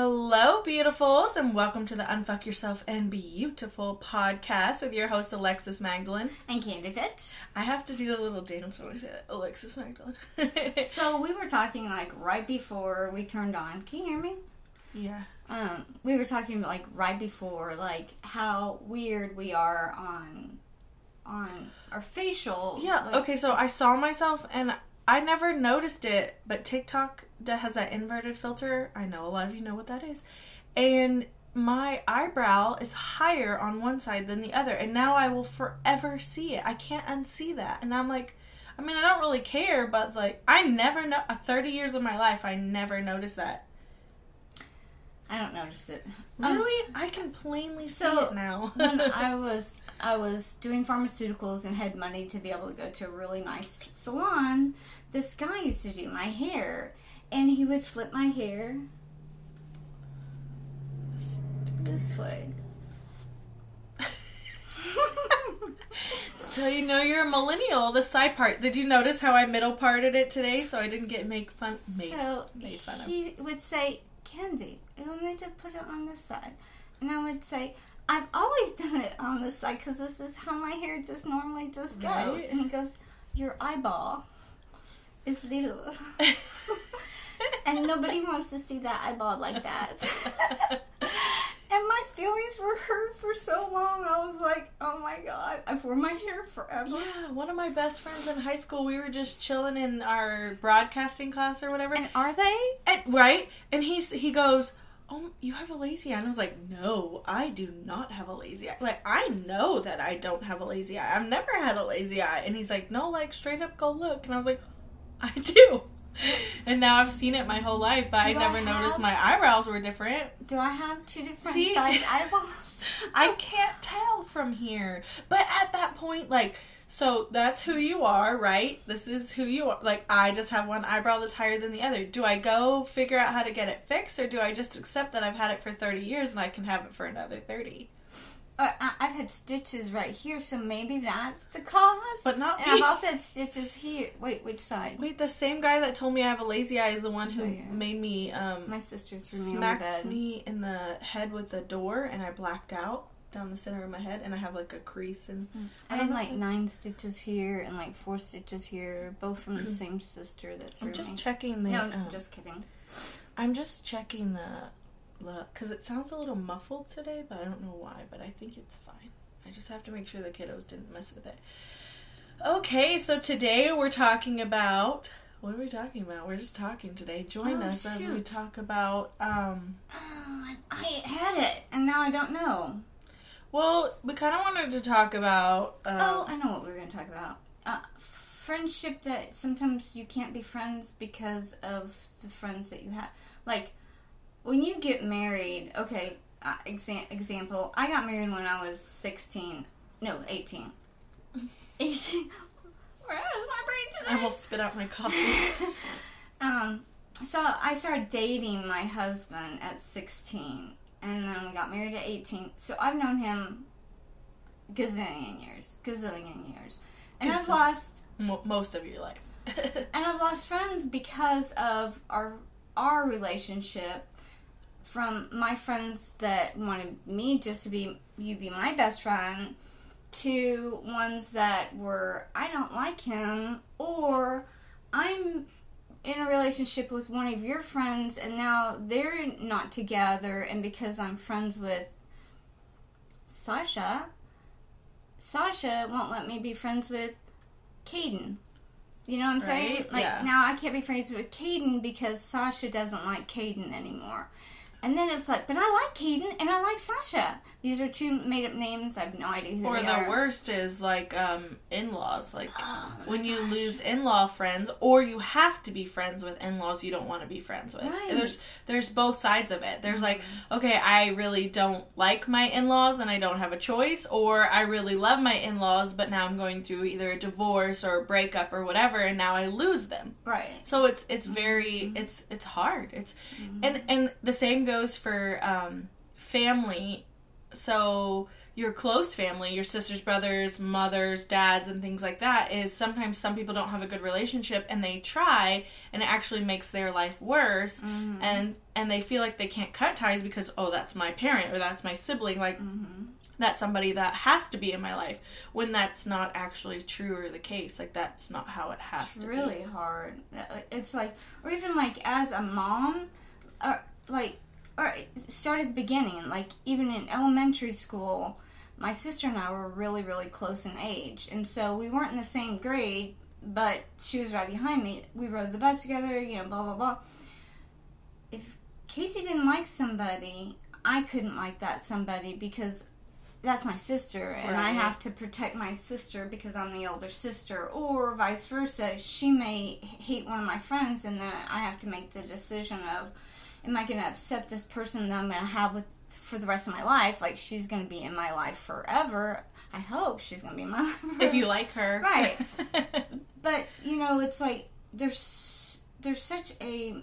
Hello, beautifuls, and welcome to the Unfuck Yourself and Beautiful podcast with your host, Alexis Magdalene. And Candy Fit. I have to do a little dance when I say that, Alexis Magdalene. So we were talking like right before we turned on. Can you hear me? yeah. Um, we were talking like right before like how weird we are on on our facial. Yeah, like- okay, so I saw myself and I never noticed it, but TikTok that has that inverted filter. I know a lot of you know what that is. And my eyebrow is higher on one side than the other, and now I will forever see it. I can't unsee that. And I'm like, I mean, I don't really care, but like, I never know. 30 years of my life, I never noticed that. I don't notice it. Um, Really? I can plainly see it now. when I was I was doing pharmaceuticals and had money to be able to go to a really nice salon, this guy used to do my hair, and he would flip my hair this way. so you know you're a millennial. The side part. Did you notice how I middle parted it today so I didn't get make fun made So made fun of? he would say, "Candy, you want me to put it on this side?" And I would say, "I've always done it on this side because this is how my hair just normally just goes." Right. And he goes, "Your eyeball is little." and nobody wants to see that eyeball like that. and my feelings were hurt for so long. I was like, oh my god, I've worn my hair forever. Yeah, one of my best friends in high school, we were just chilling in our broadcasting class or whatever. And are they? And, right? And he's he goes, "Oh, you have a lazy eye." And I was like, "No, I do not have a lazy eye. Like I know that I don't have a lazy eye. I've never had a lazy eye." And he's like, "No, like straight up go look." And I was like, "I do." And now I've seen it my whole life, but I Do I never noticed have- my eyebrows were different. Do I have two different See? sized eyeballs? I can't tell from here. But at that point, like, so that's who you are, right? This is who you are. Like, I just have one eyebrow that's higher than the other. Do I go figure out how to get it fixed, or do I just accept that I've had it for 30 years and I can have it for another 30? Uh, I- I've had stitches right here, so maybe that's the cause. But not and me. I've also had stitches here. Wait, which side? Wait, the same guy that told me I have a lazy eye is the one who Oh, made me, um, My sister threw me smacked me in the head with the door and I blacked out down the center of my head and I have like a crease and I I had like nine stitches here and like four stitches here, both from the same sister That's I'm just me. checking the no, um, just kidding. I'm just checking the because it sounds a little muffled today, but I don't know why. But I think it's fine. I just have to make sure the kiddos didn't mess with it. Okay, so today we're talking about what are we talking about? We're just talking today. Join Oh, us as we talk about. um Oh, I had it, and now I don't know. Well, we kind of wanted to talk about. Um, Oh, I know what we are going to talk about. Uh, friendship that sometimes you can't be friends because of the friends that you have. Like, when you get married, okay, uh, exa- example, I got married when I was 16. No, 18. 18. Where is my brain today? I will spit out my coffee. um, so I started dating my husband at 16, and then we got married at 18. So I've known him gazillion years, gazillion years, and I've lost Mo- most of your life. and I've lost friends because of our our relationship. From my friends that wanted me just to be you be my best friend, to ones that were I don't like him or I'm in a relationship with one of your friends and now they're not together and because I'm friends with Sasha, Sasha won't let me be friends with Caden. You know what I'm saying? Like yeah. now I can't be friends with Caden because Sasha doesn't like Caden anymore. And then it's like, but I like Caden and I like Sasha. These are two made up names. I have no idea who they are. Or the are. worst is like um in-laws, like oh when you lose in-law friends, or you have to be friends with in-laws you don't want to be friends with. Right. There's there's both sides of it. There's like, mm-hmm. okay, I really don't like my in-laws and I don't have a choice, or I really love my in-laws, but now I'm going through either a divorce or a breakup or whatever, and now I lose them. Right. So it's it's very mm-hmm. it's it's hard. It's mm-hmm. and and the same goes for um, family. So your close family, your sisters, brothers, mothers, dads, and things like that, is sometimes some people don't have a good relationship and they try and it actually makes their life worse Mm-hmm. and and they feel like they can't cut ties because oh that's my parent or that's my sibling like Mm-hmm. that's somebody that has to be in my life when that's not actually true or the case like that's not how it has to it's to really hard. Uh, It's like, or even like as a mom, or like, or start at the beginning. Like even in elementary school, my sister and I were really, really close in age, and so we weren't in the same grade, but she was right behind me. We rode the bus together, you know, blah blah blah. If Casey didn't like somebody, I couldn't like that somebody because that's my sister and I have to protect my sister because I'm the older sister or vice versa. She may hate one of my friends and then I have to make the decision of am I going to upset this person that I'm going to have with for the rest of my life? Like she's going to be in my life forever. I hope she's going to be in my life. if you like her Right. But you know, it's like there's there's such a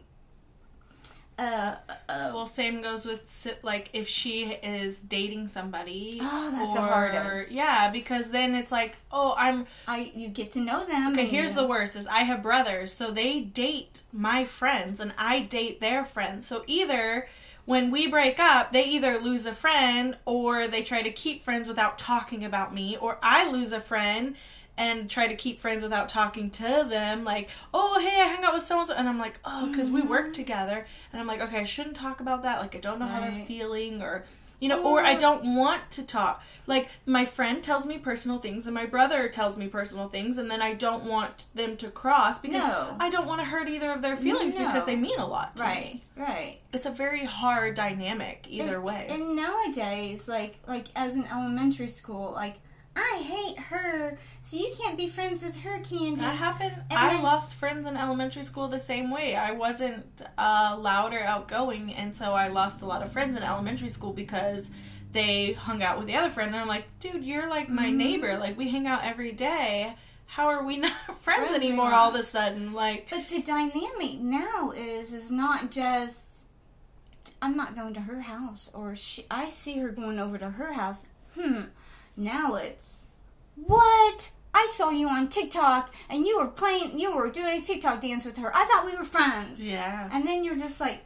uh, uh well same goes with like if she is dating somebody Oh, that's the hardest. yeah because then it's like oh i'm I you get to know them. Okay, here's you- the worst is I have brothers, so they date my friends and I date their friends. So either when we break up, they either lose a friend or they try to keep friends without talking about me, or I lose a friend and try to keep friends without talking to them like oh hey i hang out with so and so and i'm like oh because we work mm-hmm. together and i'm like okay i shouldn't talk about that like i don't know how I'm feeling or you know or i don't want to talk like my friend tells me personal things and my brother tells me personal things and then i don't want them to cross because No. i don't want to hurt either of their feelings No. because they mean a lot to Right, me right. it's a very hard dynamic either and, way And nowadays, like like as an elementary school, like I hate her, so you can't be friends with her, Candy. That happened. And I then- lost friends in elementary school the same way. I wasn't uh, loud or outgoing, and so I lost a lot of friends in elementary school because they hung out with the other friend. And I'm like, dude, you're like my Mhm. neighbor. Like we hang out every day. How are we not friends, anymore. All of a sudden, like But the dynamic now is is not just I'm not going to her house or she, I see her going over to her house. Hmm. Now it's what? I saw you on TikTok and you were playing you were doing a TikTok dance with her. I thought we were friends. yeah. And then you're just like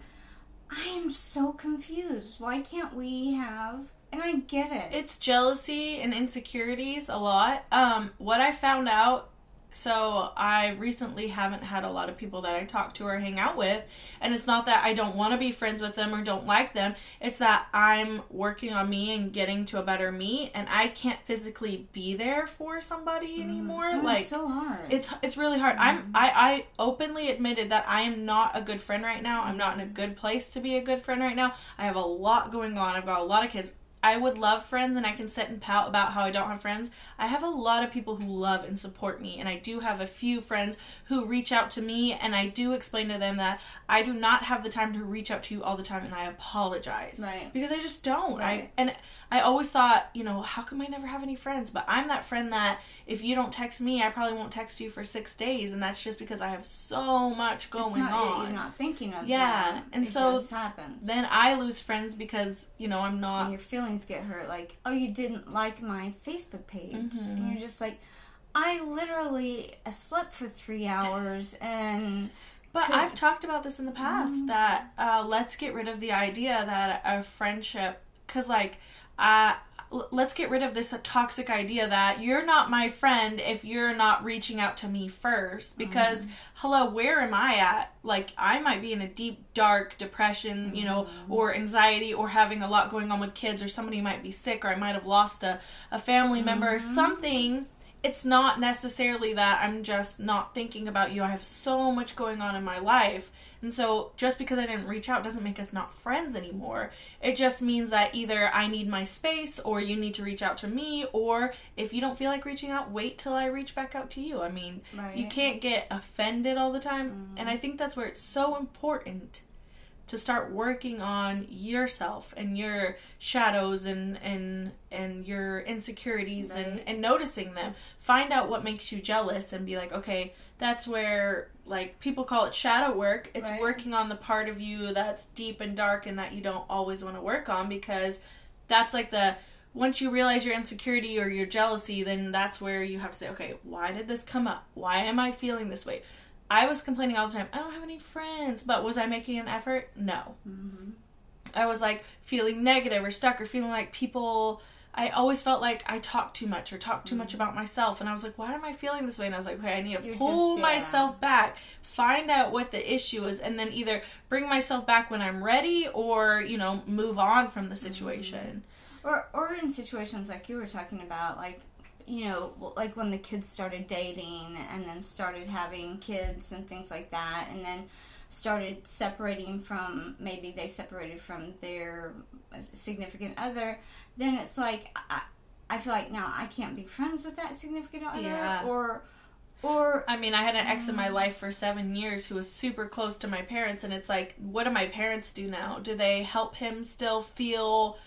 I am so confused. Why can't we have and I get it. It's jealousy and insecurities a lot. Um, what I found out, so I recently haven't had a lot of people that I talk to or hang out with, and it's not that I don't want to be friends with them or don't like them. It's that I'm working on me and getting to a better me, and I can't physically be there for somebody mm-hmm. anymore. Oh, like it's so hard. it's it's really hard. I'm mm-hmm. I, I openly admitted that I am not a good friend right now. I'm not in a good place to be a good friend right now. I have a lot going on. I've got a lot of kids. I would love friends and I can sit and pout about how I don't have friends. I have a lot of people who love and support me and I do have a few friends who reach out to me and I do explain to them that I do not have the time to reach out to you all the time and I apologize. Right. Because I just don't. I and I always thought, you know, how come I never have any friends? But I'm that friend that if you don't text me, I probably won't text you for six days, and that's just because I have so much going it's not on. you're not thinking of Yeah, them. and it so just happens. Then I lose friends because you know I'm and not. your feelings get hurt like oh you didn't like my facebook page Mm-hmm. and you're just like i literally uh, slept for three hours and But could- I've talked about this in the past that uh, let's get rid of the idea that a friendship, because like, l- let's get rid of this toxic idea that you're not my friend if you're not reaching out to me first. Because mm-hmm. hello, where am I at? Like, I might be in a deep, dark depression, you know, mm-hmm. or anxiety, or having a lot going on with kids, or somebody might be sick, or I might have lost a, a family member, or mm-hmm. something it's not necessarily that I'm just not thinking about you. I have so much going on in my life. And so just because I didn't reach out doesn't make us not friends anymore. It just means that either I need my space or you need to reach out to me or if you don't feel like reaching out, wait till I reach back out to you. I mean, you can't get offended all the time. And mm. I think that's where it's so important to start working on yourself and your shadows and and and your insecurities and and noticing them find out what makes you jealous and be like okay that's where like people call it shadow work it's Right. working on the part of you that's deep and dark and that you don't always want to work on because that's like the once you realize your insecurity or your jealousy, then that's where you have to say, okay, why did this come up? Why am I feeling this way? I was complaining all the time. I don't have any friends, but was I making an effort? No. Mm-hmm. I was like feeling negative or stuck or feeling like people. I always felt like I talked too much or talked too much about myself, and I was like, "Why am I feeling this way?" And I was like, "Okay, I need to You're pull just- yeah. myself back, find out what the issue is, and then either bring myself back when I'm ready, or you know, move on from the situation." Or or in situations like you were talking about, like you know, like when the kids started dating and then started having kids and things like that, and then started separating from maybe they separated from their significant other, then it's like I, I feel like now I can't be friends with that significant other, Yeah. or or I mean, I had an ex in my mm. life for seven years who was super close to my parents, and it's like, what do my parents do now? Do they help him still feel?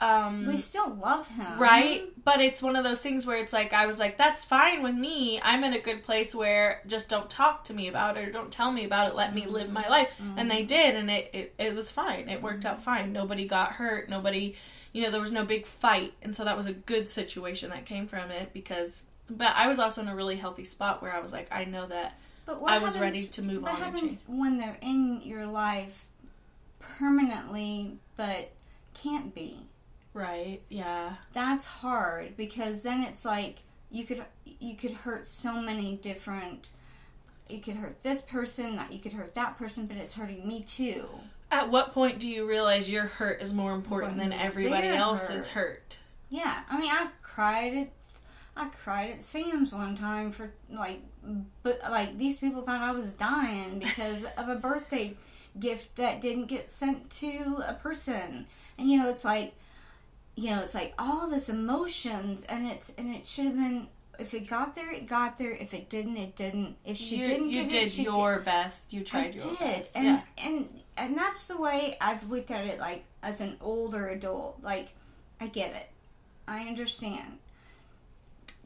Um, we still love him, Right? But it's one of those things where it's like, I was like, that's fine with me. I'm in a good place where just don't talk to me about it or don't tell me about it. Let me live my life. And they did, and it, it, it was fine. It worked out fine. Nobody got hurt. Nobody, you know, there was no big fight. And so that was a good situation that came from it because, but I was also in a really healthy spot where I was like, I know that But what I was happens- ready to move what on happens when they're in your life permanently, but can't be? Right? Yeah. That's hard because then it's like you could you could hurt so many different. You could hurt this person, that you could hurt that person, but it's hurting me too. At what point do you realize your hurt is more important than everybody else's hurt? Yeah, I mean, I cried at I cried at Sam's one time for like, but like these people thought I was dying because of a birthday gift that didn't get sent to a person, and you know, it's like, you know, it's like all this emotions, and it's and it should have been. If it got there, it got there. If it didn't, it didn't. If she you, didn't you get did it, your best. You did. tried I your did, best. and yeah. and and that's the way I've looked at it. Like as an older adult, like I get it, I understand.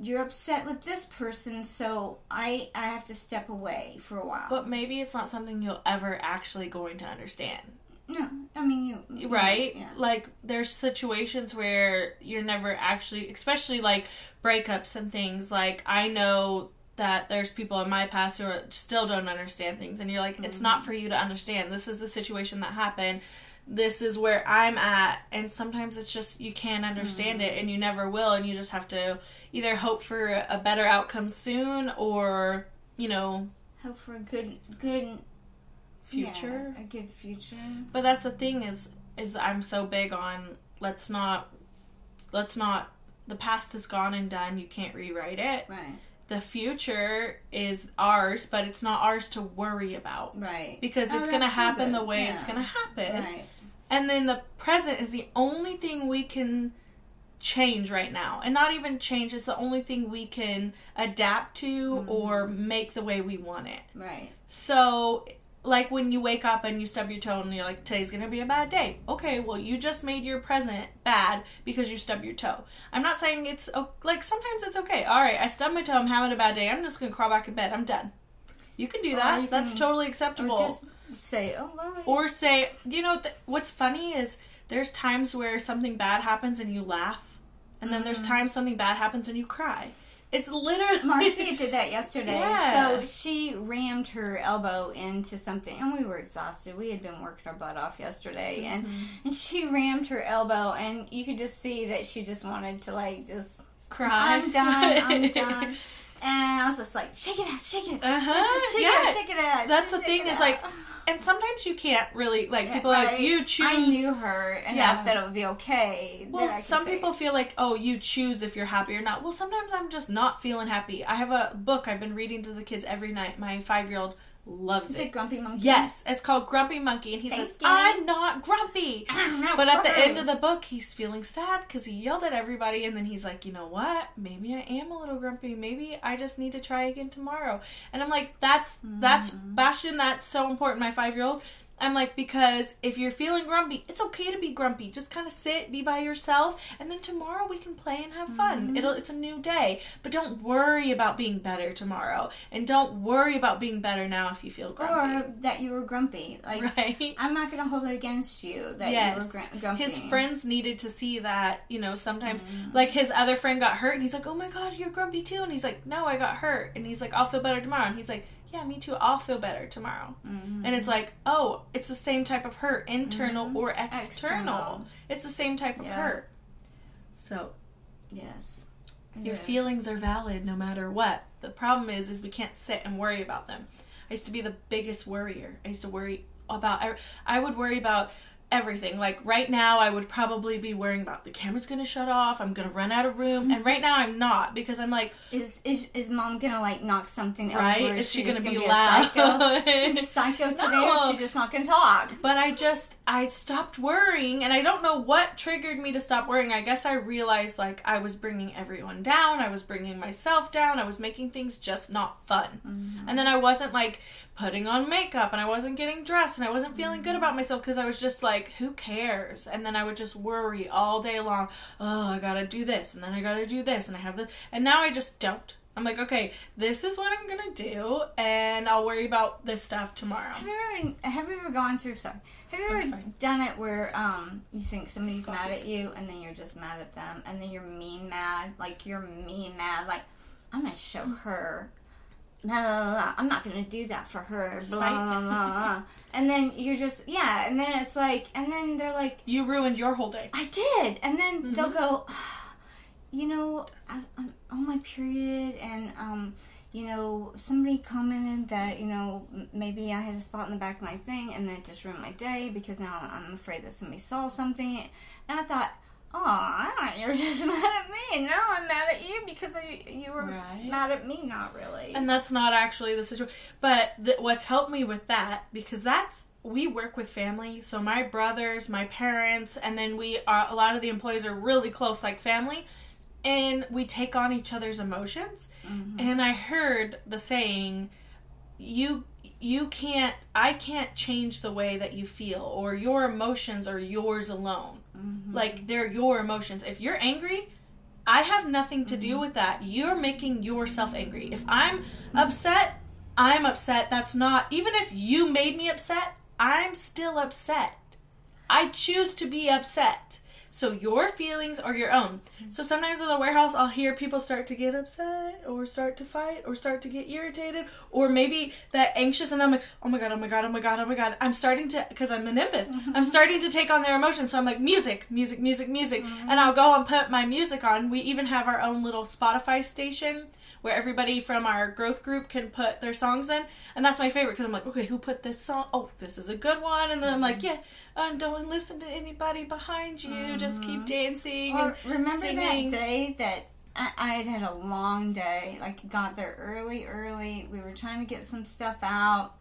You're upset with this person, so I I have to step away for a while. But maybe it's not something you're ever actually going to understand. No, I mean you, Right? Yeah. Like there's situations where you're never actually especially like breakups and things like I know that there's people in my past who are, still don't understand things and you're like it's not mm. for you to understand. This is the situation that happened. This is where I'm at and sometimes it's just you can't understand it mm. and you never will and you just have to either hope for a better outcome soon or, you know, Hope for a good good future. yeah, a good future. But that's the thing is is I'm so big on let's not let's not the past is gone and done. You can't rewrite it. Right, The future is ours, but it's not ours to worry about. right, Because Oh, it's going to that's so happen the way it's going to happen. right. And then the present is the only thing we can change right now. And not even change, it's the only thing we can adapt to Mm-hmm. or make the way we want it. Right. So, like when you wake up and you stub your toe and you're like, today's gonna be a bad day. Okay, well, you just made your present bad because you stubbed your toe. I'm not saying it's like sometimes it's okay. All right, I stubbed my toe. I'm having a bad day. I'm just gonna crawl back in bed. I'm done. You can do that. you That's can- totally acceptable. just say, oh well. Or say, you know, th- what's funny is there's times where something bad happens and you laugh, and then there's mm-hmm. times something bad happens and you cry. It's literally Marcia did that yesterday. Yeah. So she rammed her elbow into something, and we were exhausted. We had been working our butt off yesterday, and mm-hmm. and she rammed her elbow, and you could just see that she just wanted to like just cry. I'm done, I'm done. And I was just like, shake it out, shake it. Uh huh. Let's just shake it out, shake it out. That's just the thing is like, and sometimes you can't really like Yeah, people are like you choose. I knew her enough Yeah. that it would be okay. Well, some say people feel like, oh, you choose if you're happy or not. Well, sometimes I'm just not feeling happy. I have a book I've been reading to the kids every night. My five year old loves Is it. it Grumpy Monkey? Yes, it's called Grumpy Monkey, and he Thanks, says. I'm not grumpy. I'm not But at the end of the book, he's feeling sad because he yelled at everybody, and then he's like, you know what? Maybe I am a little grumpy. Maybe I just need to try again tomorrow. And I'm like, that's that's Mm-hmm. Bastion. That's so important. My five year old. I'm like, because if you're feeling grumpy, it's okay to be grumpy. Just kind of sit, be by yourself, and then tomorrow we can play and have fun. Mm-hmm. It'll it's a new day. But don't worry about being better tomorrow. And don't worry about being better now if you feel grumpy. Or that you were grumpy. Like right? I'm not gonna hold it against you that you Yes. were gr- grumpy. His friends needed to see that, you know, sometimes Mm-hmm. like his other friend got hurt and he's like, Oh my god, you're grumpy too and he's like, No, I got hurt and he's like, I'll feel better tomorrow and he's like, Yeah, me too, I'll feel better tomorrow. Mhm. And it's like, oh, it's the same type of hurt, internal or external. External. It's the same type of Yeah. hurt. So yes. Your feelings are valid no matter what. The problem is, is we can't sit and worry about them. I used to be the biggest worrier. I used to worry about. I, I would worry about everything. Like right now, I would probably be worrying about the camera's gonna shut off. I'm gonna run out of room. And right now, I'm not because I'm like, Is is is mom gonna like knock something Right? over? Is she just gonna be a loud? psycho? Is she gonna be psycho today, No. is she just not gonna talk? But I just I stopped worrying and I don't know what triggered me to stop worrying. I guess I realized like I was bringing everyone down, I was bringing myself down, I was making things just not fun. Mm-hmm. And then I wasn't like putting on makeup and I wasn't getting dressed and I wasn't feeling good mm-hmm. about myself because I was just like who cares? And then I would just worry all day long. Oh, I got to do this and then I got to do this and I have this and now I just don't. I'm like, okay, this is what I'm gonna do, and I'll worry about this stuff tomorrow. Have you ever have you ever gone through sorry? Have you ever fine. done it where um you think somebody's Stop mad at you and then you're just mad at them and then you're mean mad like you're mean mad like I'm gonna show her. No, no, no, no, I'm not gonna do that for her. Blah, blah. And then you're just yeah, and then it's like, and then they're like, You ruined your whole day. I did, and then Mm-hmm. they'll go, you know, I, I'm on my period, and um, you know, somebody commented that you know maybe I had a spot in the back of my thing, and that just ruined my day because now I'm afraid that somebody saw something, and I thought. Oh, I thought you were just mad at me. Now I'm mad at you because I, you were Right. mad at me. Not really. And that's not actually the situation. But th- what's helped me with that, because that's, we work with family. So my brothers, my parents, and then we are, a lot of the employees are really close, like family. And we take on each other's emotions. Mm-hmm. And I heard the saying, you you can't I can't change the way that you feel or your emotions are yours alone. Mm-hmm. Like they're your emotions. If you're angry, I have nothing to do mm-hmm. with that. You're making yourself angry. If I'm mm-hmm. upset, I'm upset. That's not even if you made me upset, I'm still upset. I choose to be upset. So your feelings are your own. Mm-hmm. So sometimes in the warehouse, I'll hear people start to get upset or start to fight or start to get irritated or maybe that anxious, and I'm like, oh my god, oh my god, oh my god, oh my god. I'm starting to because I'm an empath. Mm-hmm. I'm starting to take on their emotions. So I'm like, music, music, music, music, mm-hmm. and I'll go and put my music on. We even have our own little Spotify station where everybody from our growth group can put their songs in, and that's my favorite because I'm like, okay, who put this song? Oh, this is a good one, and then I'm like, mm-hmm. yeah, and don't listen to anybody behind you. Just keep mm-hmm. dancing Or and remember singing. that day that I, I had had a long day. Like got there early, early. We were trying to get some stuff out.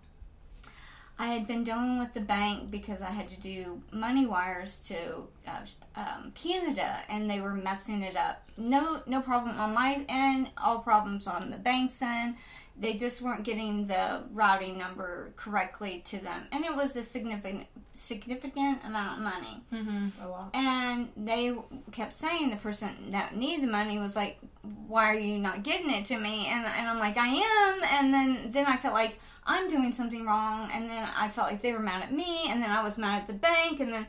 I had been dealing with the bank because I had to do money wires to uh, um, Canada, and they were messing it up. No, no problem on my end. All problems on the bank's end. They just weren't getting the routing number correctly to them, and it was a significant significant amount of money. Mm-hmm. A lot. And they kept saying the person that needed the money was like, "Why are you not getting it to me?" And and I'm like, "I am." And then then I felt like I'm doing something wrong. And then I felt like they were mad at me. And then I was mad at the bank. And then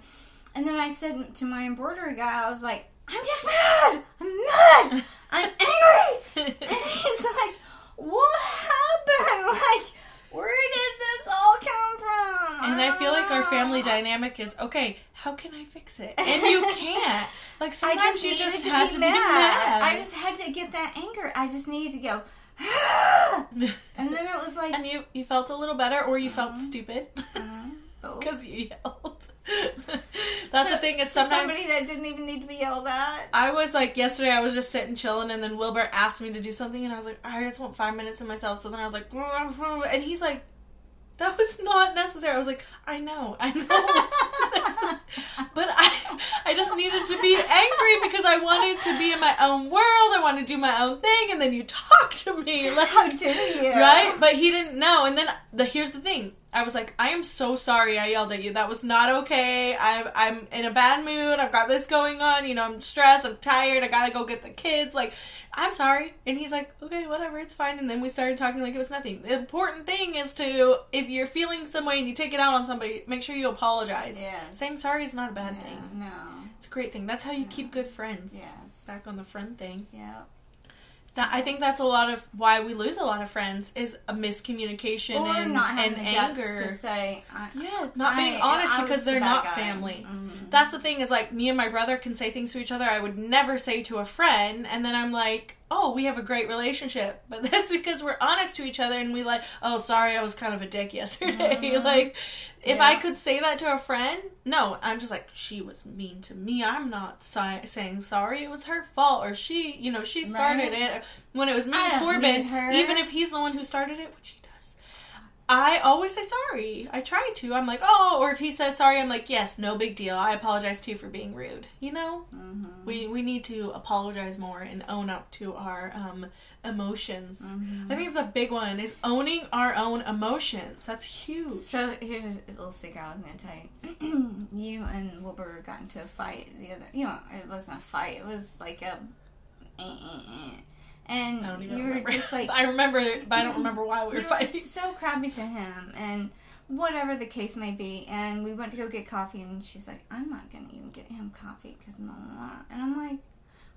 and then I said to my embroidery guy, I was like, "I'm just mad. I'm mad. I'm angry." and he's like, "What happened? Like, where did this all come from?" And I feel like our family dynamic is okay. How can I fix it? And you can't. Like sometimes just you just to had be to mad. be mad. I just had to get that anger. I just needed to go. and then it was like and you you felt a little better, or you Uh-huh. felt stupid both. because you yelled. That's To- the thing. Is sometimes somebody that didn't even need to be yelled at. I was like yesterday. I was just sitting chilling, and then Wilbur asked me to do something, and I was like, I just want five minutes to myself. So then I was like, and he's like, that was not necessary. I was like, I know, I know, but I, I just needed to be angry because I wanted to be in my own world. I wanted to do my own thing, and then you talk to me like, How dare you? right? But he didn't know. And then the here's the thing: I was like, I am so sorry I yelled at you. That was not okay. I'm I'm in a bad mood. I've got this going on. You know, I'm stressed. I'm tired. I gotta go get the kids. Like, I'm sorry. And he's like, okay, whatever, it's fine. And then we started talking like it was nothing. The important thing is to, if you're feeling some way and you take it out on somebody, make sure you apologize. Yes. Saying sorry is not a bad Yeah, thing. No. It's a great thing. That's how you keep good friends. Yes. Back on the friend thing. Yeah. That I think that's a lot of why we lose a lot of friends is a miscommunication Or and, not having and the anger. to say, I, Yeah, not being I- honest I because they're not guy. family. Mhm. That's the thing is like me and my brother can say things to each other I would never say to a friend, and then I'm like, oh, we have a great relationship, but that's because we're honest to each other and we like, oh, sorry, I was kind of a dick yesterday. Mhm. like, if Yeah. I could say that to a friend, no, I'm just like, she was mean to me. I'm not si- saying sorry. It was her fault, or she, you know, she started Right. it. When it was me and Corbin, even if he's the one who started it, which he does. I always say sorry. I try to. I'm like, oh, or if he says sorry, I'm like, yes, no big deal. I apologize to you for being rude. You know, Mhm. we we need to apologize more and own up to our um, emotions. Mhm. I think it's a big one. Is owning our own emotions. That's huge. So here's a little secret I was going to tell you. you and Wilbur got into a fight the other. You know, it wasn't a fight. It was like a. eh, eh, eh. And I don't even you were remember. just like I remember, but I don't remember why we were you were fighting. so crappy to him, and whatever the case may be. And we went to go get coffee, and she's like, "I'm not gonna even get him coffee because mama." And I'm like,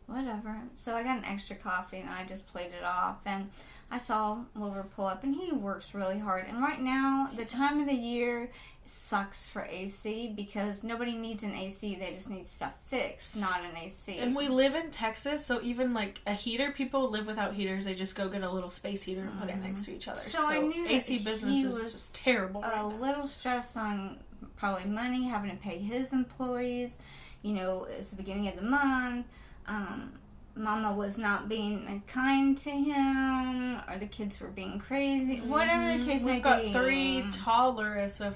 "Whatever." So I got an extra coffee, and I just played it off. And I saw Wilbur pull up, and he works really hard. And right now, the time of the year sucks for AC because nobody needs an AC; they just need stuff fixed, not an AC. And we live in Texas, so even like a heater, people live without heaters. They just go get a little space heater and put it next mm-hmm. to each other. So I knew that AC business is was just terrible. right a now. little stressed on probably money, having to pay his employees. You know, it's the beginning of the month. Um, Mama was not being kind to him, or the kids were being crazy. Whatever the case Mm-hmm. We've may got be. three toddlers, a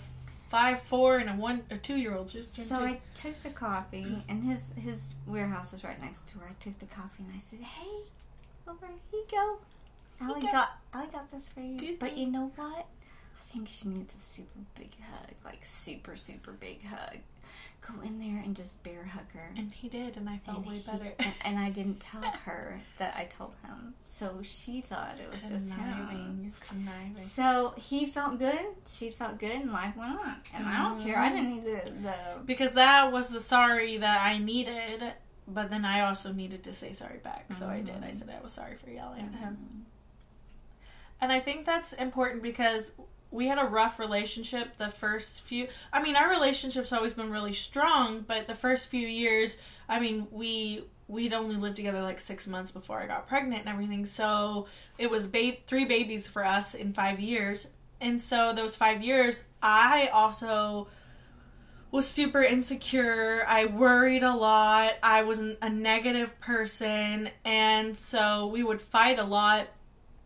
five, four, and a one, a two year old. Just So two. I took the coffee, and his his warehouse is right next to door. I took the coffee and I said, "Hey, over here you go. Allie go. got I got this for you. Excuse but me. you know what? I think she needs a super big hug, like super super big hug. Go in there and just bear hug her." and he did, and I felt And way he- better. and, and I didn't tell her that I told him, so she thought it was just him. conniving. So he felt good, she felt good, and life went on. And I don't care. I didn't need the, the Because that was the sorry that I needed, but then I also needed to say sorry back. So I did. I mm-hmm. said I was sorry for yelling at him. Mm-hmm. And I think that's important because we had a rough relationship the first few I mean our relationship's always been really strong, but the first few years, I mean, we we'd only lived together like 6 months before I got pregnant and everything. So it was ba- three babies for us in 5 years. And so those 5 years, I also was super insecure. I worried a lot. I was a negative person. And so we would fight a lot.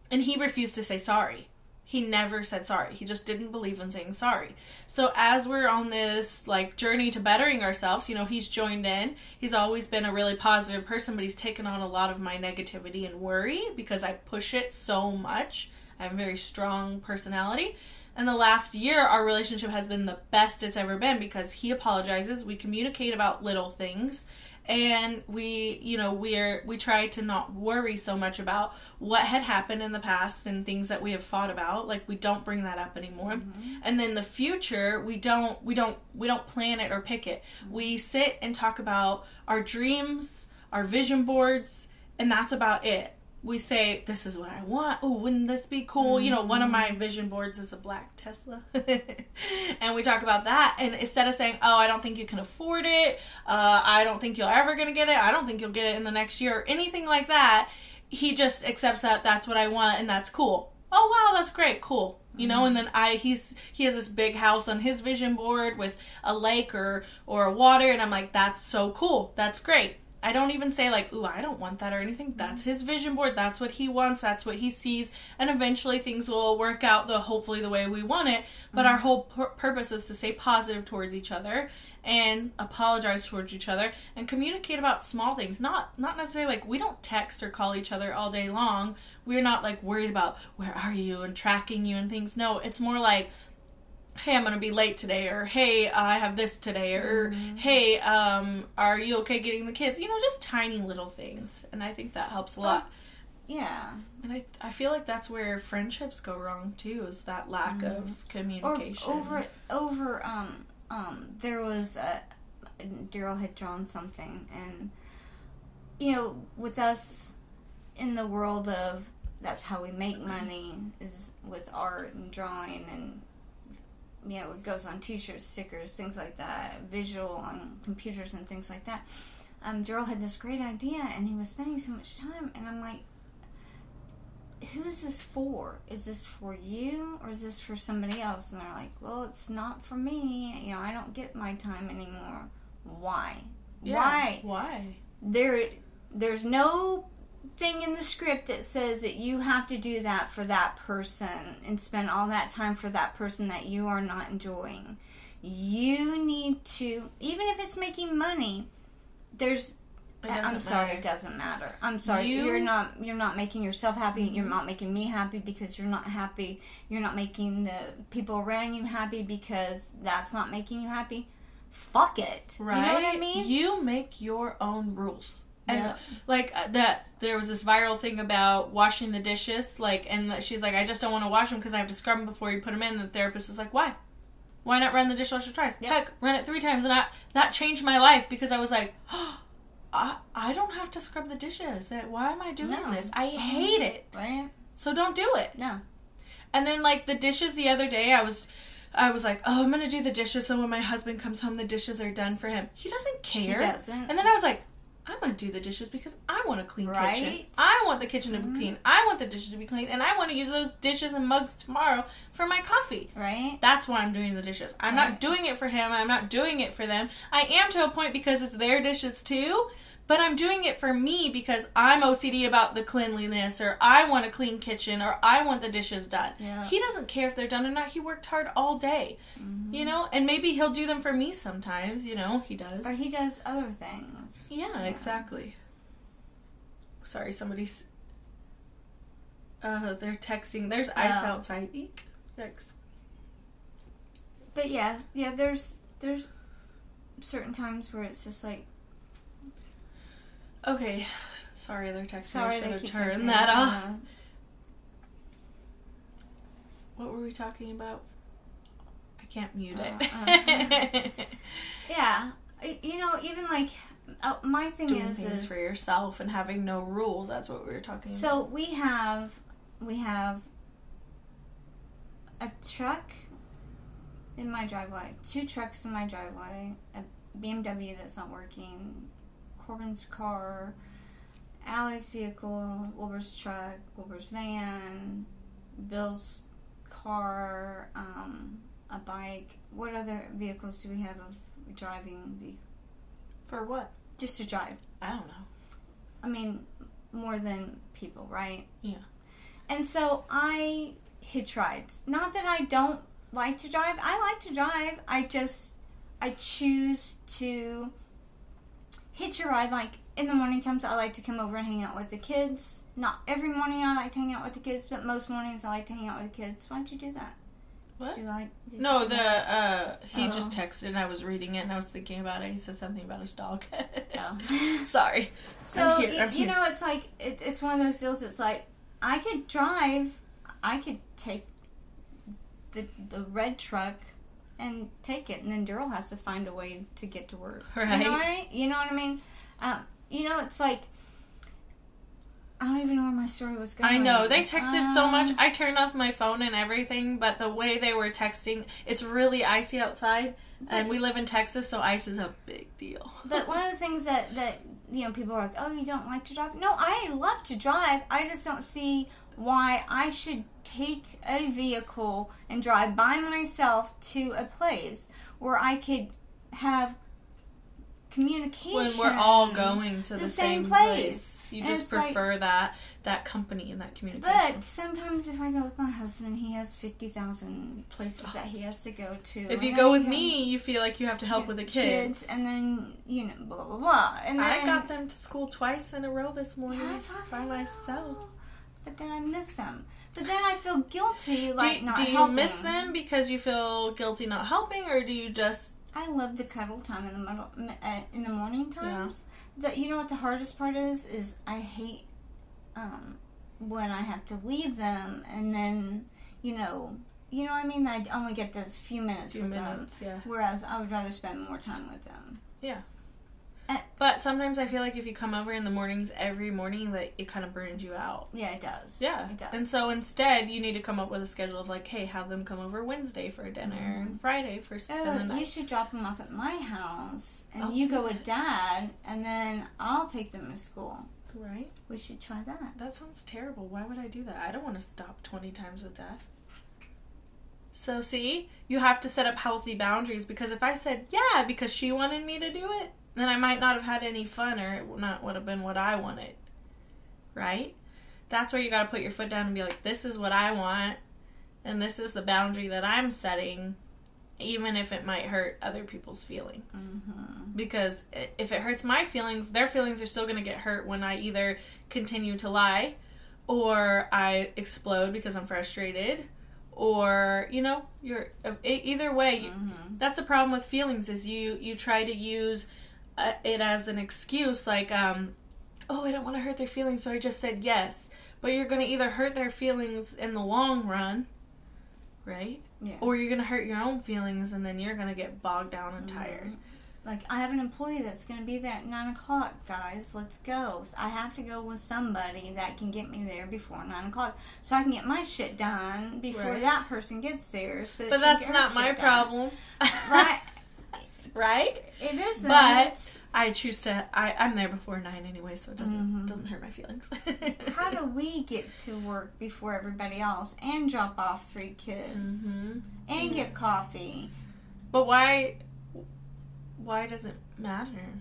And he refused to say sorry. He never said sorry. He just didn't believe in saying sorry. So as we're on this like journey to bettering ourselves, you know, he's joined in. He's always been a really positive person, but he's taken on a lot of my negativity and worry because I push it so much. I have a very strong personality. And the last year, our relationship has been the best it's ever been because he apologizes. We communicate about little things, and we, you know, we're we try to not worry so much about what had happened in the past and things that we have fought about. Like we don't bring that up anymore. Mm-hmm. And then the future, we don't we don't we don't plan it or pick it. Mm-hmm. We sit and talk about our dreams, our vision boards, and that's about it we say this is what I want. Oh, wouldn't this be cool? You know, one of my vision boards is a black Tesla, and we talk about that. And instead of saying, "Oh, I don't think you can afford it," uh, "I don't think you're ever gonna get it," "I don't think you'll get it in the next year," or anything like that, he just accepts that that's what I want and that's cool. Oh wow, that's great, cool. You know, and then I he's he has this big house on his vision board with a lake or or a water, and I'm like, that's so cool, that's great. I don't even say like, "Ooh, I don't want that" or anything. That's his vision board. That's what he wants. That's what he sees, and eventually things will work out the hopefully the way we want it. But our mm-hmm. whole pur- purpose is to stay positive towards each other and apologize towards each other and communicate about small things. Not not necessarily like we don't text or call each other all day long. We're not like worried about where are you and tracking you and things. No, it's more like hey, I'm gonna be late today, or hey, I have this today, or Mm-hmm. hey, um, are you okay getting the kids? You know, just tiny little things, and I think that helps a lot. Yeah. And I, I feel like that's where friendships go wrong too, is that lack of Or communication. over over um um there was a Daryl had drawn something and you know with us in the world of that's how we make money is with art and drawing and you know it goes on t-shirts stickers things like that visual on computers and things like that um Daryl had this great idea and he was spending so much time and I'm like who is this for? Is this for you or is this for somebody else? And they're like, well, it's not for me. You know, I don't get my time anymore. Why? Yeah, Why? Why? There, there's no thing in the script that says that you have to do that for that person and spend all that time for that person that you are not enjoying. You need to, even if it's making money, there's I'm sorry, matter. it doesn't matter. I'm sorry, You- Mm-hmm. are not you're not making yourself happy. You're not making me happy because you're not happy. You're not making the people around you happy because that's not making you happy. Fuck it. Right? You know what I mean? You make your own rules. And Yeah. like uh, that, there was this viral thing about washing the dishes. Like, and that she's like, I just don't want to wash them because I have to scrub them before you put them in. The therapist is like, why? Why not run the dishwasher twice? Yeah. Heck, run it three times, and I, that changed my life because I was like, I, I don't have to scrub the dishes. Why am I doing No. this? I hate it. right? So don't do it. No. And then like the dishes the other day, I was I was like, "Oh, I'm going to do the dishes so when my husband comes home the dishes are done for him." He doesn't care. doesn't. And then I was like, I'm to do the dishes because I want a clean kitchen. Right? Mm-hmm. I want the kitchen to be clean. I want the dishes to be clean and I want to use those dishes and mugs tomorrow for my coffee. Right? That's why I'm doing the dishes. I'm Right. not doing it for him. I'm not doing it for them. I am to a point because it's their dishes too, but I'm doing it for me because I'm OCD about the cleanliness or I want a clean kitchen or I want the dishes done. Yeah. He doesn't care if they're done or not. He worked hard all day. You know, and maybe he'll do them for me sometimes, you know, he does. Or he does other things. yeah, exactly. Sorry, somebody's uh they're texting. There's ice Oh. outside. Eek. Yikes. But yeah, yeah, there's there's certain times where it's just like Okay. Sorry, they're texting. sorry I should have turned texting. that off. Uh, What were we talking about? I can't mute Uh, it. Yeah, you know, even like uh, my thing Doing is, things is for yourself and having no rules. That's what we were talking about so we have we have a truck in my driveway, two trucks in my driveway, a BMW that's not working, Corbin's car, Allie's vehicle, Wilbur's truck, Wilbur's van, Bill's car, um, a bike. What other vehicles do we have of driving? Ve- For what? just to drive. I don't know. I mean, more than people, right? Yeah. And so I hitch rides. Not that I don't like to drive. I like to drive. I just I choose to hitch a ride. Like in the morning times, I like to come over and hang out with the kids. Not every morning I like to hang out with the kids, but most mornings I like to hang out with the kids. Why don't you do that? What? Did you like? did No, you the uh he Oh. just texted and I was reading it and I was thinking about it. He said something about his dog. Oh. Sorry. So I'm here, y- I'm you know, it's like it, it's one of those deals. It's like I could drive, I could take the the red truck and take it, and then Daryl has to find a way to get to work. You Right. know what I, you know what I mean? Um, you know, it's like I don't even know where my story was going. I know they texted so much. Um, I turned off my phone and everything, but the way they were texting, it's really icy outside, and we live in Texas, so ice is a big deal. But one of the things that that you know people are like, oh, you don't like to drive. No, I love to drive. I just don't see why I should take a vehicle and drive by myself to a place where I could have communication when we're all going to the, the same, same place. You And just it's like- prefer that that company and that communication. But sometimes if I go with my husband, he has fifty thousand places that he has to go to. if you go with you me, you feel like you have to help with the kids. and then you know blah blah blah, and then I got them to school twice in a row this morning Yeah, by myself. but then I miss them. But then I feel guilty, Do, like you- not do you helping. miss them because you feel guilty not helping, or do you just I love the cuddle time in the middle, uh, in the morning times. That you know what the hardest part is is I hate um, when I have to leave them and then you know you know what I mean. I only get those few minutes few with them. Yeah. whereas I would rather spend more time with them. But sometimes I feel like if you come over in the mornings every morning, that it kind of burns you out. Yeah, it does. Yeah. it does. And so instead, you need to come up with a schedule of like, hey, have them come over Wednesday for dinner and mm-hmm. Friday for Oh, you should drop them off at my house, and I'll you go with Dad, and then I'll take them to school. Right? We should try that. That sounds terrible. Why would I do that? I don't want to stop 20 times with that. So, see, you have to set up healthy boundaries because if I said, yeah, because she wanted me to do it, then I might not have had any fun or it would not would have been what I wanted. Right? That's where you got to put your foot down and be like, this is what I want, and this is the boundary that I'm setting, even if it might hurt other people's feelings Mm-hmm. because if it hurts my feelings, their feelings are still going to get hurt when I either continue to lie or I explode because I'm frustrated or you know, you're either way, Mm-hmm. that's the problem with feelings is you you try to use it as an excuse like um oh, I don't want to hurt their feelings, so I just said yes. But you're going to either hurt their feelings in the long run, right? Yeah. Or you're going to hurt your own feelings and then you're going to get bogged down and tired. Like I have an employee that's going to be there at nine o'clock, guys. Let's go. So I have to go with somebody that can get me there before nine o'clock, so I can get my shit done before Right. that person gets there. So But that's not my done. problem. right? right? It isn't. But I choose to I, I'm there before nine anyway, so it doesn't Mhm. doesn't hurt my feelings. how do we get to work before everybody else and drop off three kids hmm and get coffee? But why why does it matter?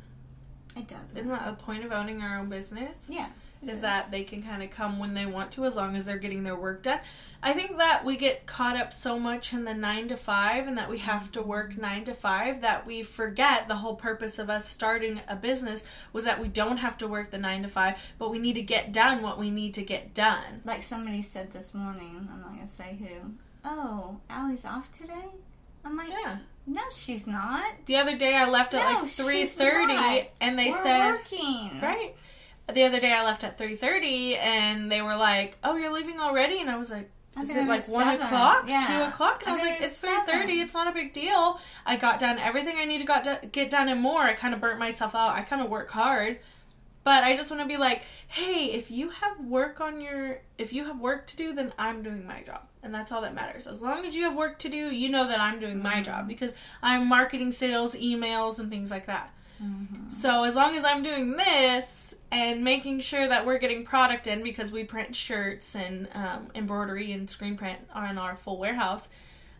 It doesn't. Isn't that the point of owning our own business? Yeah. Is that they can kind of come when they want to as long as they're getting their work done. I think that we get caught up so much in the 9 to 5 and that we have to mm-hmm. work 9 to 5 that we forget the whole purpose of us starting a business was that we don't have to work the 9 to 5, but we need to get done what we need to get done. Like somebody said this morning, I'm not gonna say who. Oh, Allie's off today. I'm like, Yeah. no, she's not. The other day I left at like she's 3:30 and they We're said working. right. The other day I left at 3:30 and they were like, "Oh, you're leaving already?" And I was like, Is it like one o'clock, Yeah. two o'clock? And I was like, it's three thirty. It's not a big deal. I got done everything I need to got to get done and more. I kind of burnt myself out. I kind of work hard, but I just want to be like, hey, if you have work on your, if you have work to do, then I'm doing my job, and that's all that matters. As long as you have work to do, you know that I'm doing my job because I'm marketing, sales, emails, and things like that. Mm-hmm. So as long as I'm doing this and making sure that we're getting product in because we print shirts and um, embroidery and screen print on our full warehouse,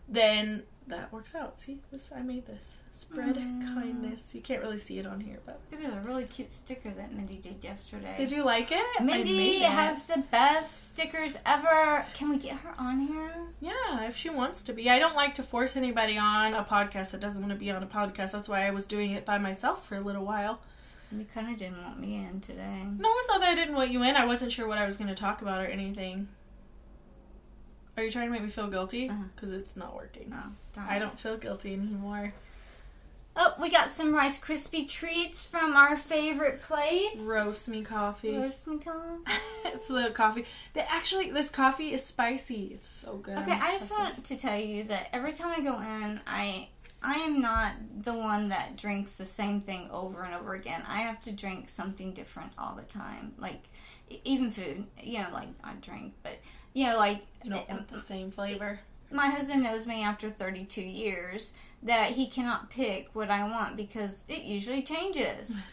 then that works out. See, this I made this spread Mm. kindness. You can't really see it on here, but It was a really cute sticker that Mindy did yesterday. did you like it? Mindy it. has the best stickers ever. Can we get her on here? Yeah, if she wants to be. I don't like to force anybody on a podcast that doesn't want to be on a podcast. That's why I was doing it by myself for a little while. You kind of didn't want me in today. No, it's not that I didn't want you in. I wasn't sure what I was going to talk about or anything. Are you trying to make me feel guilty? Uh-huh. Because it's not working. No, darn I don't feel guilty anymore. Oh, we got some Rice Krispie treats from our favorite place. Roast me coffee. Roast me coffee. it's the coffee. They actually, this coffee is spicy. It's so good. Okay, I'm just want to tell you that every time I go in, I I am not the one that drinks the same thing over and over again. I have to drink something different all the time. Like even food, you know, like I drink, but you know, like. You don't want the same flavor. my husband knows me after 32 years that he cannot pick what I want because it usually changes.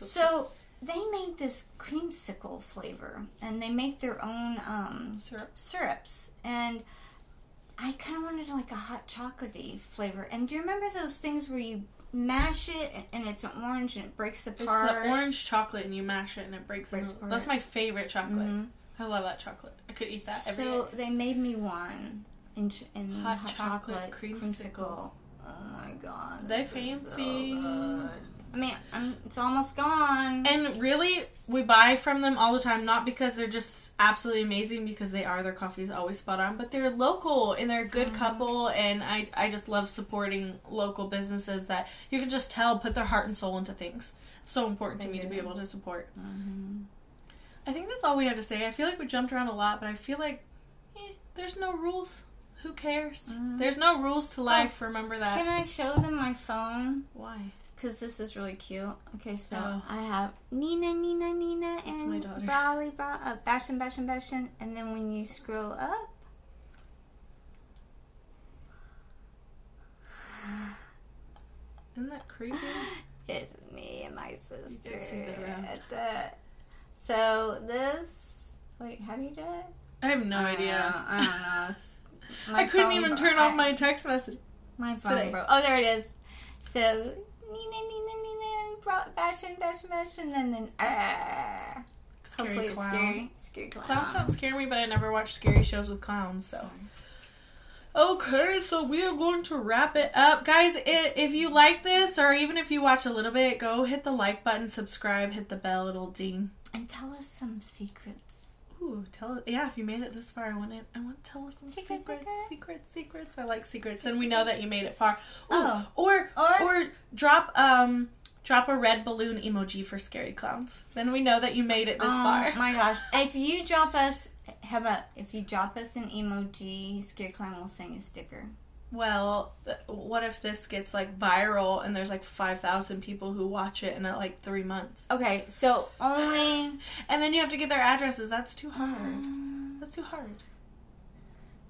So they made this creamsicle flavor, and they make their own um, Syrup. syrups, and I kind of wanted like a hot chocolatey flavor. And do you remember those things where you mash it and- and it's an orange and it breaks apart It's the orange chocolate and you mash it and it breaks, Breaks apart. That's my favorite chocolate. Mhm. I love that chocolate. I could eat that every day. so they made me one in, ch- in Hot hot, chocolate chocolate, creamsicle. creamsicle. Oh my god, They is so fancy. good. I mean, I'm, it's almost gone. And really, we buy from them all the time, not because they're just absolutely amazing, because they are. Their coffee's always spot on, but they're local and they're a good couple. And I, I just love supporting local businesses that you can just tell put their heart and soul into things. It's so important to They me to be able to support. Mhm. I think that's all we have to say. I feel like we jumped around a lot, but I feel like eh, there's no rules. Who cares? Mhm. There's no rules to life. Remember that. Can I show them my phone? Why? Because this is really cute. Okay, so Oh. I have Nina, Nina, Nina, and my daughter. Brawley, Braw- uh, Bastion, Bastion, Bastion. And then when you scroll up, Isn't that creepy? it's me and my sister. So this, wait, how do you do it? I have no Uh, idea. I don't know. I couldn't even bro- turn off I- my text message. My phone today. broke. Oh, there it is. So Nina, Nina, Nina, and then ah. Scary Hopefully it's clown. scary. Scary clown. Clowns don't scare me, but I never watch scary shows with clowns. So Sorry. okay, so we are going to wrap it up, guys. i if you like this, or even if you watch a little bit, go hit the like button, subscribe, hit the bell, it'll ding. And tell us some secrets. Ooh, tell yeah. If you made it this far, I want it. I want to tell us some Secret, secrets, secret. secrets, secrets. I like secrets, and we know that you made it far. Ooh, Oh. or Or- or drop um drop a red balloon emoji for scary clowns. Then we know that you made it this oh far. my gosh! If you drop us, how about if you drop us an emoji, Scary Clown will sing a sticker. Well, th- what if this gets like viral and there's like 5,000 people who watch it in uh, like three months? Okay, so only. And then you have to get their addresses. That's too hard. Um, That's too hard.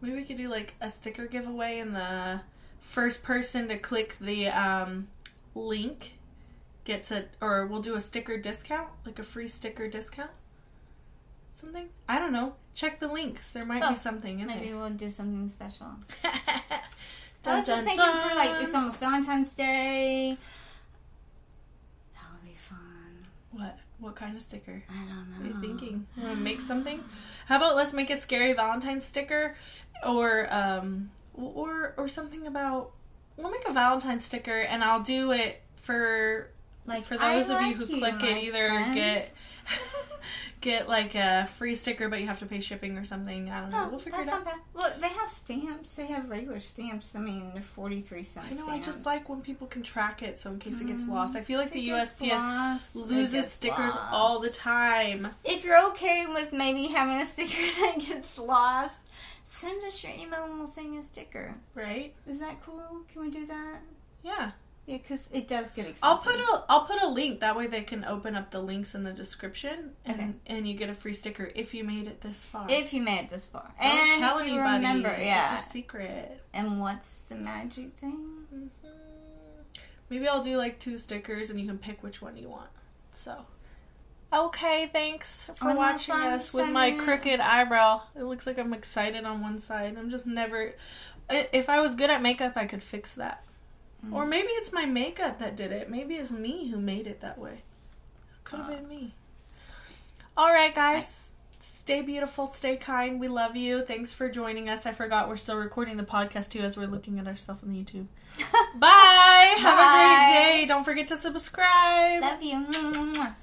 Maybe we could do like a sticker giveaway and the first person to click the um, link gets a, or we'll do a sticker discount, like a free sticker discount. Something? I don't know. Check the links. There might Oh, be something in there. maybe we'll do something special. there. I was just thinking for like it's almost Valentine's Day. That would be fun. What? What kind of sticker? I don't know. What are you thinking? You want to make something? How about let's make a scary Valentine's sticker, or um, or or something about. We'll make a Valentine's sticker, and I'll do it for Like for I those of you like who click it. Either friend. get get like a free sticker, but you have to pay shipping or something. I don't know. Oh, we'll figure that's it out. not bad. Look, they have stamps. They have regular stamps. I mean, they're forty-three cents. I know. I just like when people can track it, so in case it gets Mm, lost. I feel like the USPS lost, loses stickers lost. all the time. If you're okay with maybe having a sticker that gets lost, send us your email and we'll send you a sticker. Right? Is that cool? Can we do that? Yeah. Yeah, because it does get expensive. I'll put a I'll put a link that way they can open up the links in the description and Okay. and you get a free sticker if you made it this far. if you made it this far, Don't and tell if you anybody. remember, yeah. it's a secret. And what's the magic thing? Mhm. Maybe I'll do like two stickers and you can pick which one you want. So. Okay, thanks for no, watching fun us with my crooked eyebrow. It looks like I'm excited on one side. I'm just never. If I was good at makeup, I could fix that. Mm. Or maybe it's my makeup that did it. Maybe it's me who made it that way. Could have Uh. been me. All right, guys. Stay beautiful, stay kind. We love you. Thanks for joining us. I forgot we're still recording the podcast too as we're looking at ourselves on the YouTube. Bye. Have a great day. Don't forget to subscribe. Love you.